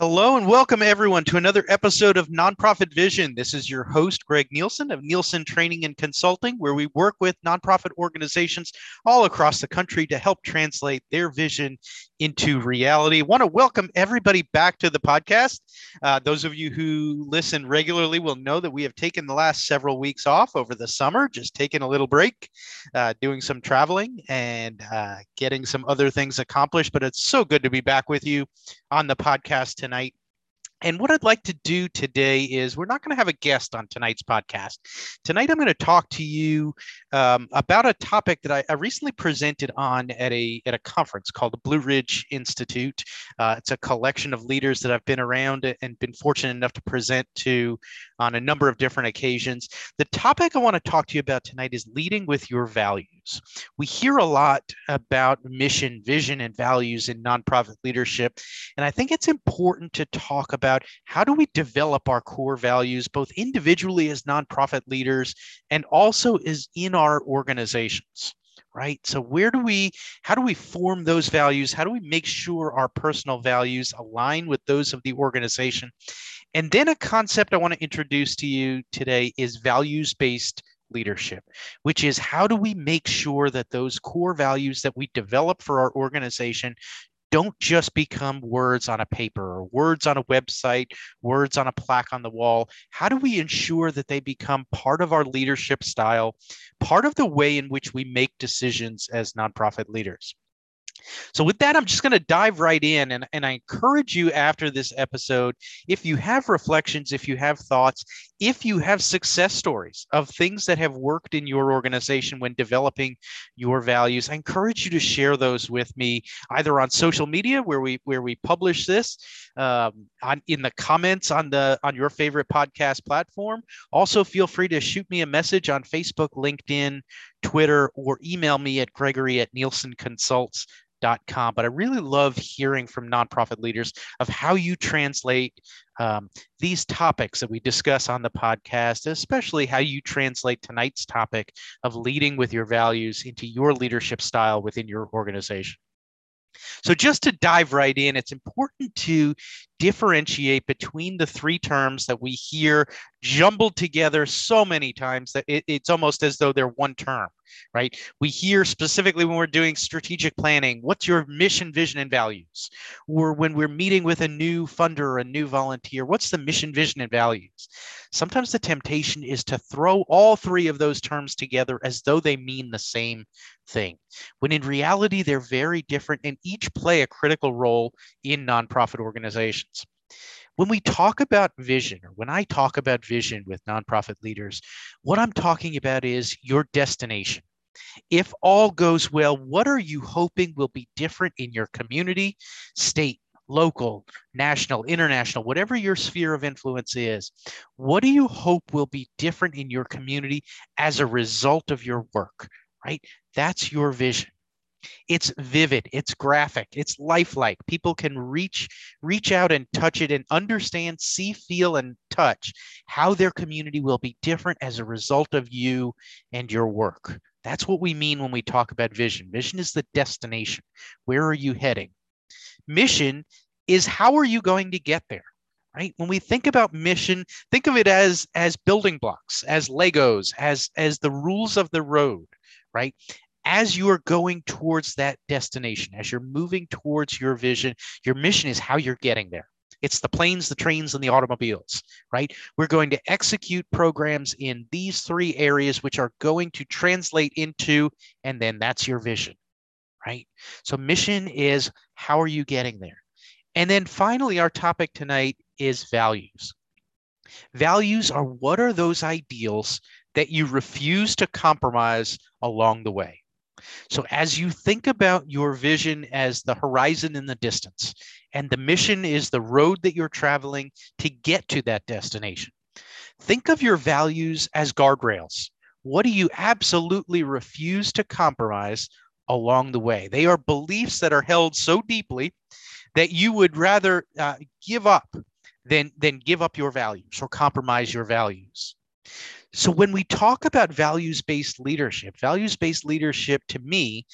Hello and welcome everyone to another episode of Nonprofit Vision. This is your host, Greg Nielsen of Nielsen Training and Consulting, where we work with nonprofit organizations all across the country to help translate their vision into reality. I want to welcome everybody back to the podcast. Uh, those of you who listen regularly will know that we have taken the last several weeks off over the summer, just taking a little break, uh, doing some traveling and uh, getting some other things accomplished. But it's so good to be back with you on the podcast tonight. And what I'd like to do today is we're not going to have a guest on tonight's podcast. Tonight, I'm going to talk to you um, about a topic that I, I, recently presented on at a at a conference called the Blue Ridge Institute. Uh, it's a collection of leaders that I've been around and been fortunate enough to present to on a number of different occasions. The topic I want to talk to you about tonight is leading with your values. We hear a lot about mission, vision, and values in nonprofit leadership, and I think it's important to talk about about how do we develop our core values, both individually as nonprofit leaders and also as in our organizations right? So where do we how do we form those values? How do we make sure our personal values align with those of the organization? And then a concept i want to introduce to you today is values based leadership which is how do we make sure that those core values that we develop for our organization don't just become words on a paper or words on a website, words on a plaque on the wall. How do we ensure that they become part of our leadership style, part of the way in which we make decisions as nonprofit leaders? So, with that, I'm just going to dive right in. And, and I encourage you after this episode, if you have reflections, if you have thoughts, if you have success stories of things that have worked in your organization when developing your values, I encourage you to share those with me either on social media where we where we publish this, um, on in the comments on the on your favorite podcast platform. Also, feel free to shoot me a message on Facebook, LinkedIn, Twitter, or email me at Gregory at Nielsen Consults com. But I really love hearing from nonprofit leaders of how you translate um, these topics that we discuss on the podcast, especially how you translate tonight's topic of leading with your values into your leadership style within your organization. So, just to dive right in, it's important to differentiate between the three terms that we hear jumbled together so many times that it, it's almost as though they're one term right? We hear specifically when we're doing strategic planning, what's your mission, vision, and values? Or when we're meeting with a new funder or a new volunteer, what's the mission, vision, and values? Sometimes the temptation is to throw all three of those terms together as though they mean the same thing, when in reality, they're very different and each play a critical role in nonprofit organizations when we talk about vision, or when I talk about vision with nonprofit leaders, what I'm talking about is your destination. If all goes well, what are you hoping will be different in your community, state, local, national, international, whatever your sphere of influence is? What do you hope will be different in your community as a result of your work, right? That's your vision it's vivid it's graphic it's lifelike. People can reach reach out and touch it and understand see feel and touch how their community will be different as a result of you and your work. That's what we mean when we talk about vision. Vision is the destination. Where are you heading? Mission is how are you going to get there right? When we think about mission think of it as as building blocks as legos as as the rules of the road right as you are going towards that destination, as you're moving towards your vision, your mission is how you're getting there. It's the planes, the trains, and the automobiles, right? We're going to execute programs in these three areas, which are going to translate into, and then that's your vision, right? So, mission is how are you getting there? And then finally, our topic tonight is values. Values are what are those ideals that you refuse to compromise along the way? So, as you think about your vision as the horizon in the distance, and the mission is the road that you're traveling to get to that destination, think of your values as guardrails. What do you absolutely refuse to compromise along the way? They are beliefs that are held so deeply that you would rather uh, give up than, than give up your values or compromise your values. So when we talk about values based leadership, values based leadership to me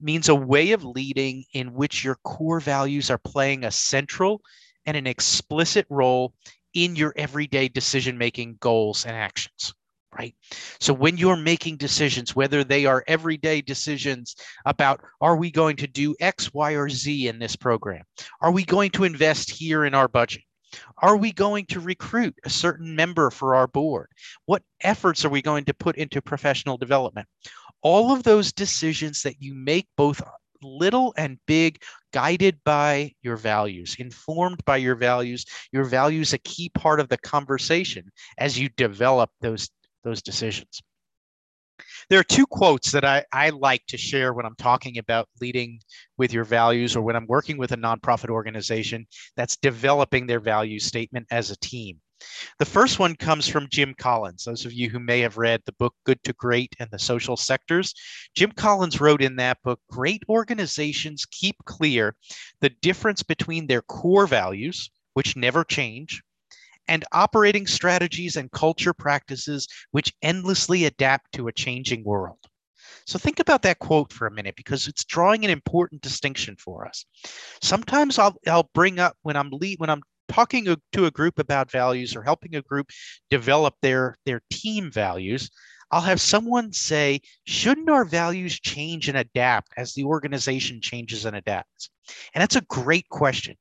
means a way of leading in which your core values are playing a central and an explicit role in your everyday decision making goals and actions right? So when you're making decisions, whether they are everyday decisions about are we going to do X, Y, or Z in this program? Are we going to invest here in our budget? Are we going to recruit a certain member for our board? What efforts are we going to put into professional development? All of those decisions that you make, both little and big, guided by your values, informed by your values. Your values a key part of the conversation as you develop those those decisions. There are two quotes that I, I like to share when I'm talking about leading with your values or when I'm working with a nonprofit organization that's developing their value statement as a team. The first one comes from Jim Collins. Those of you who may have read the book Good to Great and the Social Sectors, Jim Collins wrote in that book Great organizations keep clear the difference between their core values, which never change, and operating strategies and culture practices which endlessly adapt to a changing world. So think about that quote for a minute because it's drawing an important distinction for us. Sometimes I'll, I'll bring up when I'm lead, when I'm talking to a group about values or helping a group develop their their team values, I'll have someone say, shouldn't our values change and adapt as the organization changes and adapts? And that's a great question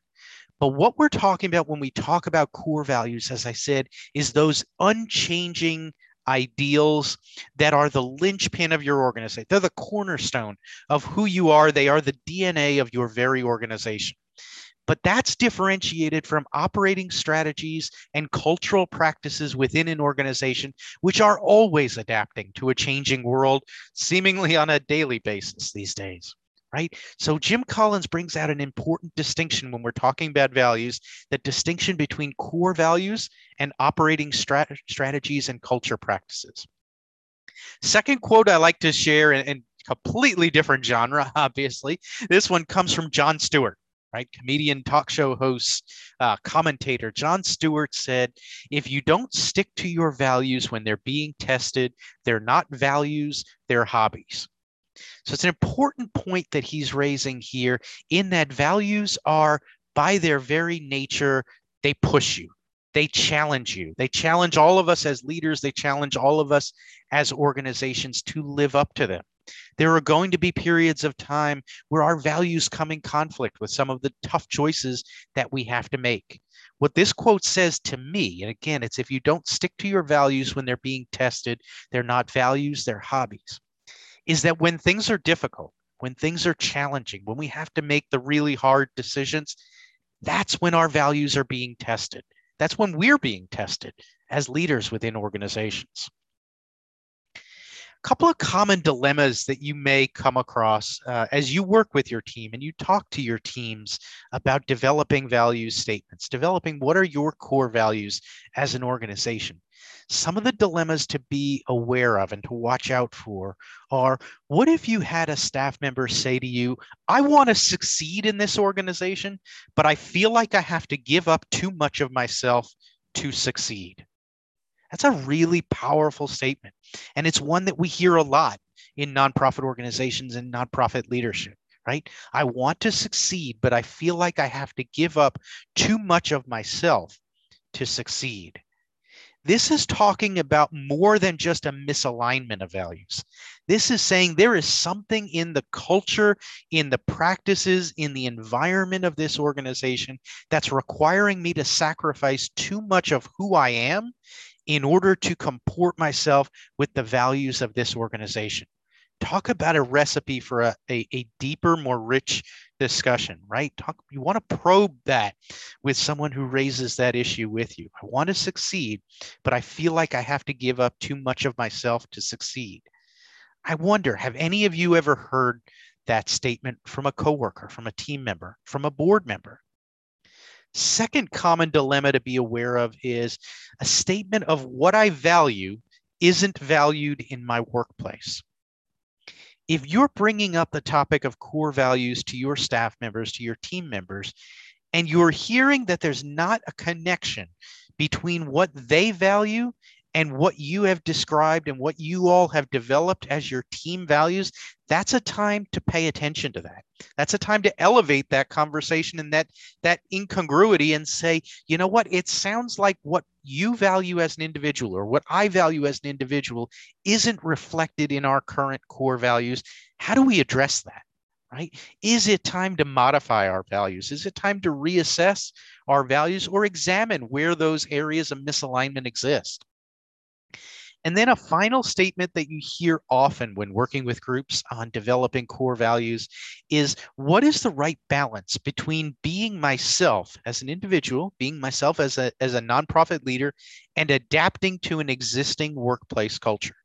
but what we're talking about when we talk about core values, as I said, is those unchanging ideals that are the linchpin of your organization. They're the cornerstone of who you are. They are the DNA of your very organization. But that's differentiated from operating strategies and cultural practices within an organization, which are always adapting to a changing world, seemingly on a daily basis these days right? So Jim Collins brings out an important distinction when we're talking about values, the distinction between core values and operating strat- strategies and culture practices. Second quote I like to share, and completely different genre, obviously. This one comes from Jon Stewart, right? Comedian, talk show host, uh, commentator. Jon Stewart said, if you don't stick to your values when they're being tested, they're not values, they're hobbies. So it's an important point that he's raising here in that values are, by their very nature, they push you, they challenge you, they challenge all of us as leaders, they challenge all of us as organizations to live up to them. There are going to be periods of time where our values come in conflict with some of the tough choices that we have to make. What this quote says to me, and again, it's if you don't stick to your values when they're being tested, they're not values, they're hobbies is that when things are difficult, when things are challenging, when we have to make the really hard decisions, that's when our values are being tested. That's when we're being tested as leaders within organizations. Couple of common dilemmas that you may come across uh, as you work with your team and you talk to your teams about developing value statements, developing what are your core values as an organization some of the dilemmas to be aware of and to watch out for are what if you had a staff member say to you, I want to succeed in this organization, but I feel like I have to give up too much of myself to succeed? That's a really powerful statement. And it's one that we hear a lot in nonprofit organizations and nonprofit leadership right? I want to succeed, but I feel like I have to give up too much of myself to succeed. This is talking about more than just a misalignment of values. This is saying there is something in the culture, in the practices, in the environment of this organization that's requiring me to sacrifice too much of who I am in order to comport myself with the values of this organization talk about a recipe for a, a, a, deeper, more rich discussion, right? Talk, you want to probe that with someone who raises that issue with you. I want to succeed, but I feel like I have to give up too much of myself to succeed. I wonder, have any of you ever heard that statement from a coworker, from a team member, from a board member? Second common dilemma to be aware of is a statement of what I value isn't valued in my workplace. If you're bringing up the topic of core values to your staff members, to your team members, and you're hearing that there's not a connection between what they value and what you have described and what you all have developed as your team values, that's a time to pay attention to that. That's a time to elevate that conversation and that that incongruity and say, you know what, it sounds like what you value as an individual or what I value as an individual isn't reflected in our current core values. How do we address that? Right? Is it time to modify our values? Is it time to reassess our values or examine where those areas of misalignment exist? And then a final statement that you hear often when working with groups on developing core values is what is the right balance between being myself as an individual, being myself as a, as a nonprofit leader, and adapting to an existing workplace culture?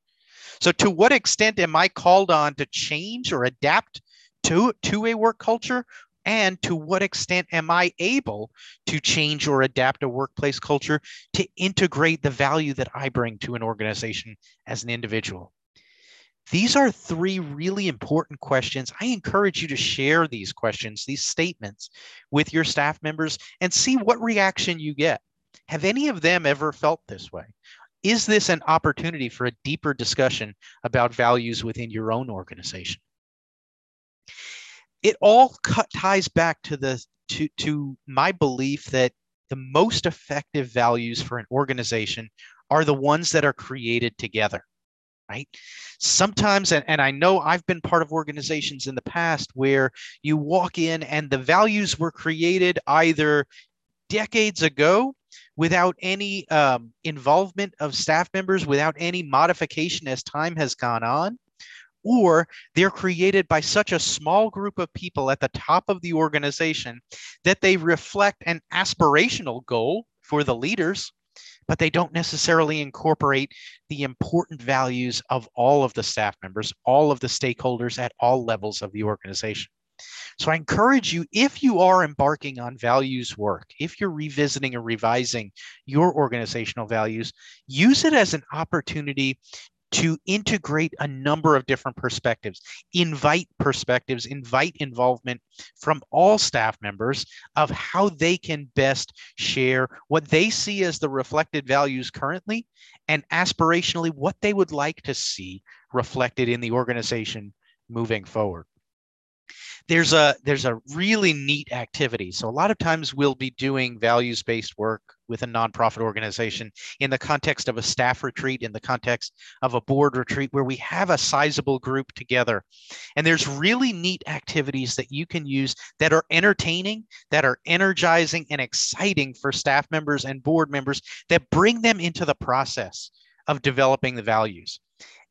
So, to what extent am I called on to change or adapt to, to a work culture? And to what extent am I able to change or adapt a workplace culture to integrate the value that I bring to an organization as an individual? These are three really important questions. I encourage you to share these questions, these statements with your staff members and see what reaction you get. Have any of them ever felt this way? Is this an opportunity for a deeper discussion about values within your own organization? It all cut, ties back to the to to my belief that the most effective values for an organization are the ones that are created together right? Sometimes and, and i know i've been part of organizations in the past where you walk in and the values were created either decades ago without any um, involvement of staff members without any modification as time has gone on or they're created by such a small group of people at the top of the organization that they reflect an aspirational goal for the leaders, but they don't necessarily incorporate the important values of all of the staff members, all of the stakeholders at all levels of the organization. So I encourage you, if you are embarking on values work, if you're revisiting or revising your organizational values, use it as an opportunity to integrate a number of different perspectives, invite perspectives, invite involvement from all staff members of how they can best share what they see as the reflected values currently and aspirationally what they would like to see reflected in the organization moving forward there's a there's a really neat activity. So a lot of times we'll be doing values based work with a nonprofit organization in the context of a staff retreat, in the context of a board retreat where we have a sizable group together. And there's really neat activities that you can use that are entertaining, that are energizing and exciting for staff members and board members that bring them into the process of developing the values.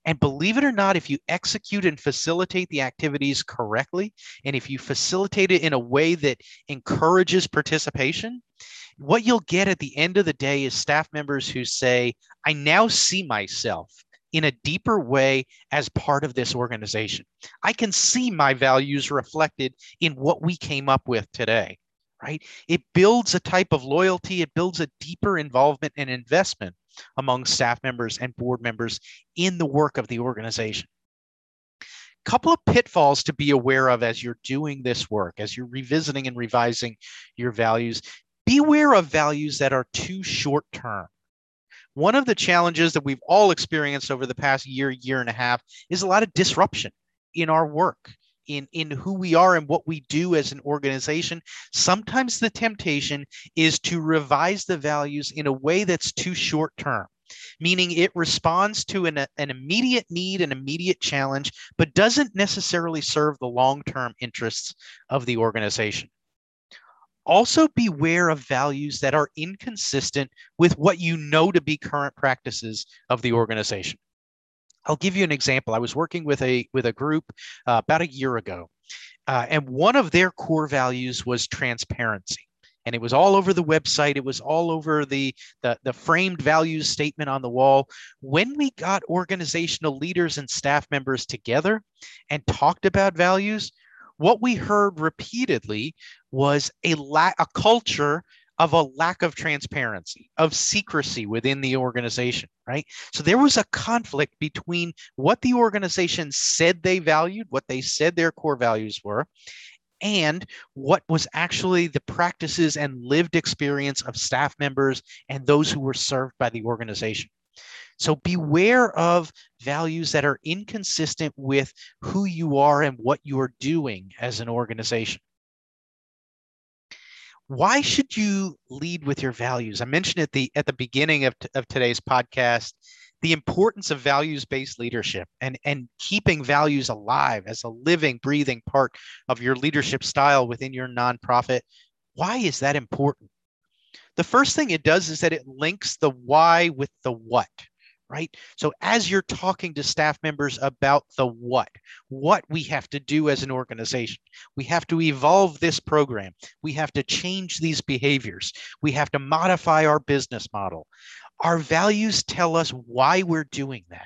And believe it or not, if you execute and facilitate the activities correctly, and if you facilitate it in a way that encourages participation, what you'll get at the end of the day is staff members who say, I now see myself in a deeper way as part of this organization. I can see my values reflected in what we came up with today, right? It builds a type of loyalty, it builds a deeper involvement and investment among staff members and board members in the work of the organization. A couple of pitfalls to be aware of as you're doing this work, as you're revisiting and revising your values. Beware of values that are too short term. One of the challenges that we've all experienced over the past year, year and a half is a lot of disruption in our work in in who we are and what we do as an organization sometimes the temptation is to revise the values in a way that's too short term meaning it responds to an, an immediate need an immediate challenge but doesn't necessarily serve the long-term interests of the organization. Also beware of values that are inconsistent with what you know to be current practices of the organization I'll give you an example. I was working with a with a group uh, about a year ago, uh, and one of their core values was transparency. And it was all over the website. It was all over the, the, the framed values statement on the wall. When we got organizational leaders and staff members together and talked about values, what we heard repeatedly was a, la- a culture of a lack of transparency, of secrecy within the organization, right? So there was a conflict between what the organization said they valued, what they said their core values were, and what was actually the practices and lived experience of staff members and those who were served by the organization. So beware of values that are inconsistent with who you are and what you're doing as an organization. Why should you lead with your values? I mentioned at the at the beginning of, t- of today's podcast the importance of values-based leadership and, and keeping values alive as a living, breathing part of your leadership style within your nonprofit. Why is that important? The first thing it does is that it links the why with the what right? So as you're talking to staff members about the what, what we have to do as an organization, we have to evolve this program, we have to change these behaviors, we have to modify our business model. Our values tell us why we're doing that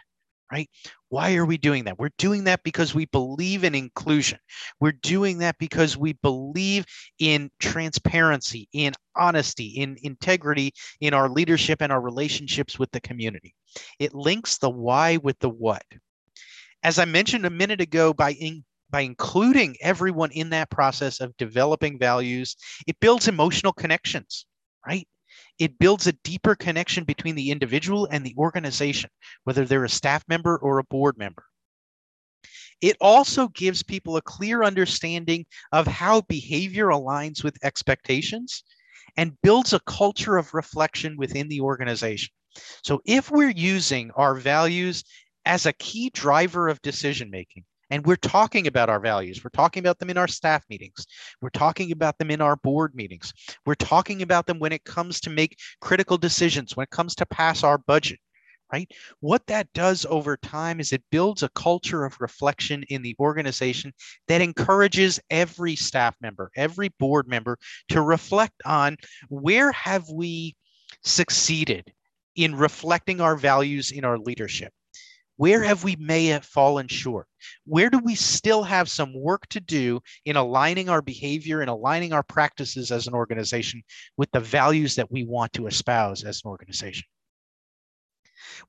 right? Why are we doing that? We're doing that because we believe in inclusion. We're doing that because we believe in transparency, in honesty, in integrity in our leadership and our relationships with the community. It links the why with the what. As I mentioned a minute ago, by in, by including everyone in that process of developing values, it builds emotional connections, right? It builds a deeper connection between the individual and the organization, whether they're a staff member or a board member. It also gives people a clear understanding of how behavior aligns with expectations and builds a culture of reflection within the organization. So, if we're using our values as a key driver of decision making, and we're talking about our values. We're talking about them in our staff meetings. We're talking about them in our board meetings. We're talking about them when it comes to make critical decisions, when it comes to pass our budget, right? What that does over time is it builds a culture of reflection in the organization that encourages every staff member, every board member to reflect on where have we succeeded in reflecting our values in our leadership where have we may have fallen short? Where do we still have some work to do in aligning our behavior and aligning our practices as an organization with the values that we want to espouse as an organization?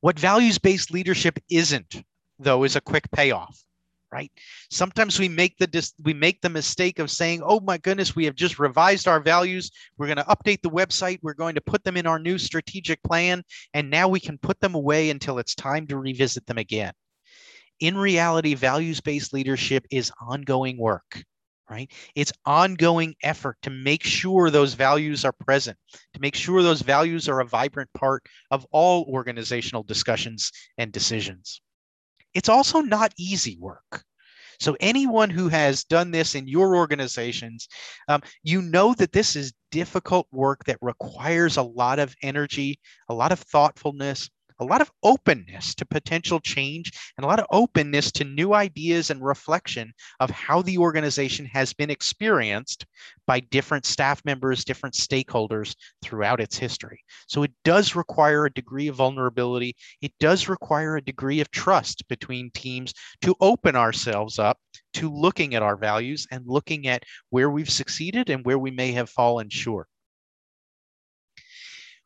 What values based leadership isn't, though, is a quick payoff right? Sometimes we make the we make the mistake of saying oh my goodness we have just revised our values. We're going to update the website. We're going to put them in our new strategic plan and now we can put them away until it's time to revisit them again. In reality values based leadership is ongoing work right? It's ongoing effort to make sure those values are present to make sure those values are a vibrant part of all organizational discussions and decisions it's also not easy work. So, anyone who has done this in your organizations, um, you know that this is difficult work that requires a lot of energy, a lot of thoughtfulness, a lot of openness to potential change and a lot of openness to new ideas and reflection of how the organization has been experienced by different staff members, different stakeholders throughout its history. So it does require a degree of vulnerability. It does require a degree of trust between teams to open ourselves up to looking at our values and looking at where we've succeeded and where we may have fallen short.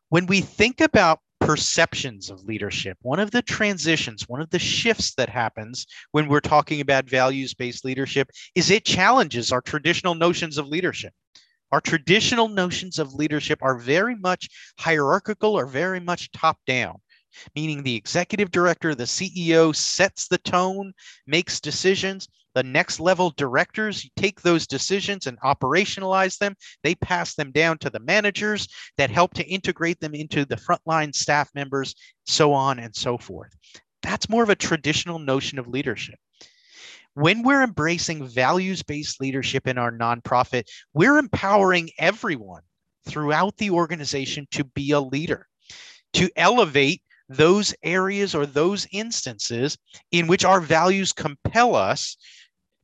When we think about perceptions of leadership. One of the transitions, one of the shifts that happens when we're talking about values based leadership is it challenges our traditional notions of leadership. Our traditional notions of leadership are very much hierarchical or very much top down, meaning the executive director, the CEO sets the tone, makes decisions, the next level directors take those decisions and operationalize them. They pass them down to the managers that help to integrate them into the frontline staff members, so on and so forth. That's more of a traditional notion of leadership. When we're embracing values based leadership in our nonprofit, we're empowering everyone throughout the organization to be a leader, to elevate those areas or those instances in which our values compel us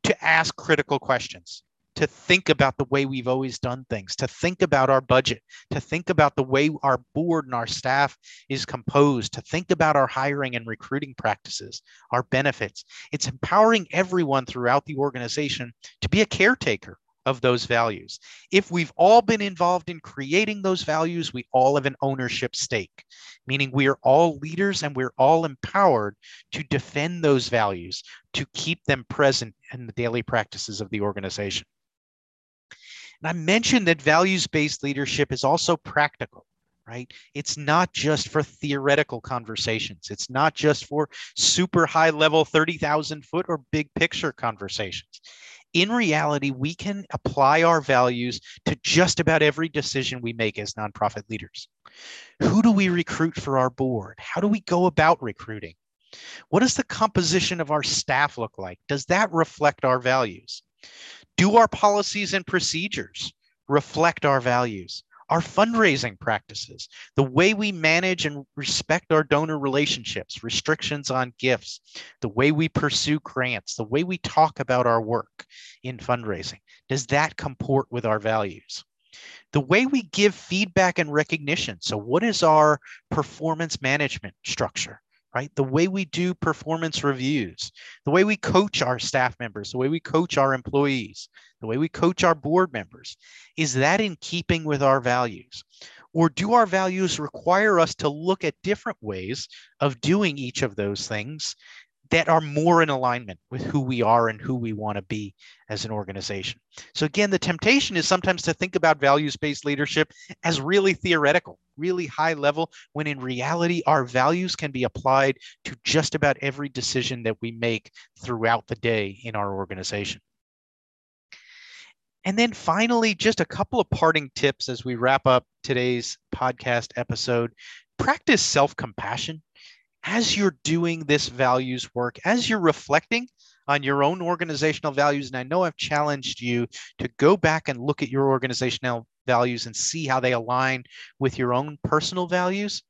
to ask critical questions, to think about the way we've always done things, to think about our budget, to think about the way our board and our staff is composed, to think about our hiring and recruiting practices, our benefits. It's empowering everyone throughout the organization to be a caretaker of those values. If we've all been involved in creating those values, we all have an ownership stake, meaning we are all leaders and we're all empowered to defend those values, to keep them present in the daily practices of the organization. And I mentioned that values based leadership is also practical right? It's not just for theoretical conversations. It's not just for super high level 30,000 foot or big picture conversations. In reality, we can apply our values to just about every decision we make as nonprofit leaders. Who do we recruit for our board? How do we go about recruiting? What does the composition of our staff look like? Does that reflect our values? Do our policies and procedures reflect our values? Our fundraising practices, the way we manage and respect our donor relationships, restrictions on gifts, the way we pursue grants, the way we talk about our work in fundraising. Does that comport with our values? The way we give feedback and recognition. So, what is our performance management structure? Right? The way we do performance reviews, the way we coach our staff members, the way we coach our employees, the way we coach our board members, is that in keeping with our values? Or do our values require us to look at different ways of doing each of those things that are more in alignment with who we are and who we want to be as an organization. So, again, the temptation is sometimes to think about values based leadership as really theoretical, really high level, when in reality, our values can be applied to just about every decision that we make throughout the day in our organization. And then finally, just a couple of parting tips as we wrap up today's podcast episode. Practice self compassion as you're doing this values work, as you're reflecting on your own organizational values, and I know I've challenged you to go back and look at your organizational values and see how they align with your own personal values,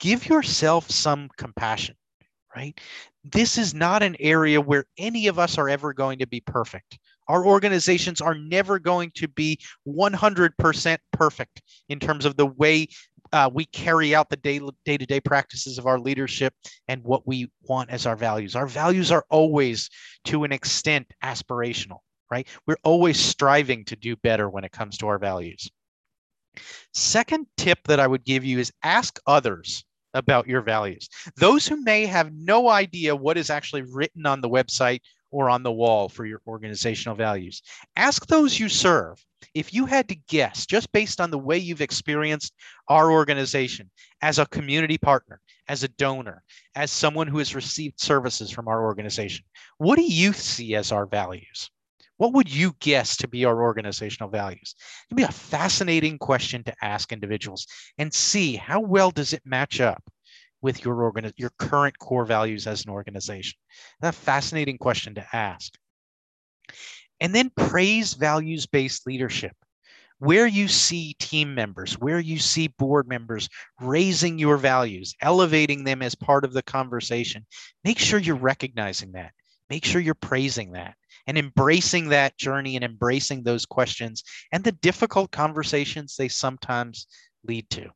give yourself some compassion, right? This is not an area where any of us are ever going to be perfect. Our organizations are never going to be 100% perfect in terms of the way uh, we carry out the day to day practices of our leadership and what we want as our values. Our values are always, to an extent, aspirational, right? We're always striving to do better when it comes to our values. Second tip that I would give you is ask others about your values. Those who may have no idea what is actually written on the website or on the wall for your organizational values. Ask those you serve if you had to guess, just based on the way you've experienced our organization as a community partner, as a donor, as someone who has received services from our organization, what do you see as our values? What would you guess to be our organizational values? It'd be a fascinating question to ask individuals and see how well does it match up with your organ your current core values as an organization. That's a fascinating question to ask. And then praise values based leadership. Where you see team members, where you see board members raising your values, elevating them as part of the conversation, make sure you're recognizing that. Make sure you're praising that and embracing that journey and embracing those questions and the difficult conversations they sometimes lead to.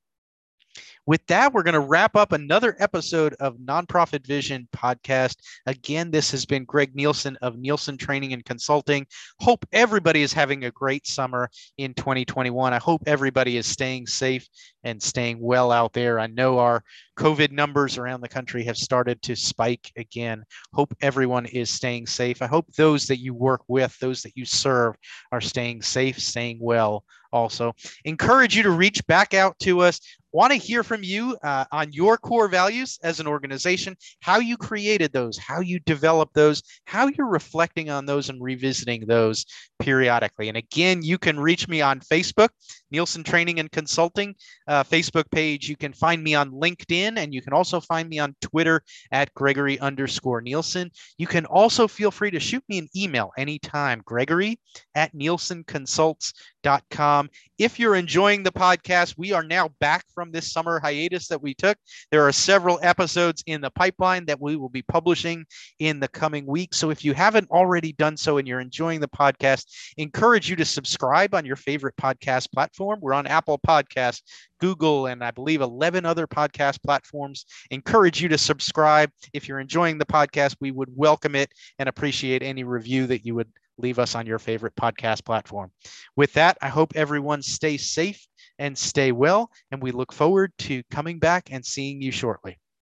With that, we're going to wrap up another episode of Nonprofit Vision podcast. Again, this has been Greg Nielsen of Nielsen Training and Consulting. Hope everybody is having a great summer in 2021. I hope everybody is staying safe and staying well out there. I know our COVID numbers around the country have started to spike again. Hope everyone is staying safe. I hope those that you work with, those that you serve, are staying safe, staying well also. Encourage you to reach back out to us want to hear from you uh, on your core values as an organization, how you created those, how you developed those, how you're reflecting on those and revisiting those periodically. And again, you can reach me on Facebook, Nielsen Training and Consulting uh, Facebook page. You can find me on LinkedIn, and you can also find me on Twitter at Gregory underscore Nielsen. You can also feel free to shoot me an email anytime, Gregory at nielsenconsults.com. Um, if you're enjoying the podcast, we are now back from this summer hiatus that we took. There are several episodes in the pipeline that we will be publishing in the coming weeks. So if you haven't already done so and you're enjoying the podcast, encourage you to subscribe on your favorite podcast platform. We're on Apple Podcasts, Google, and I believe 11 other podcast platforms. Encourage you to subscribe. If you're enjoying the podcast, we would welcome it and appreciate any review that you would leave us on your favorite podcast platform. With that, I hope everyone stays safe and stay well, and we look forward to coming back and seeing you shortly.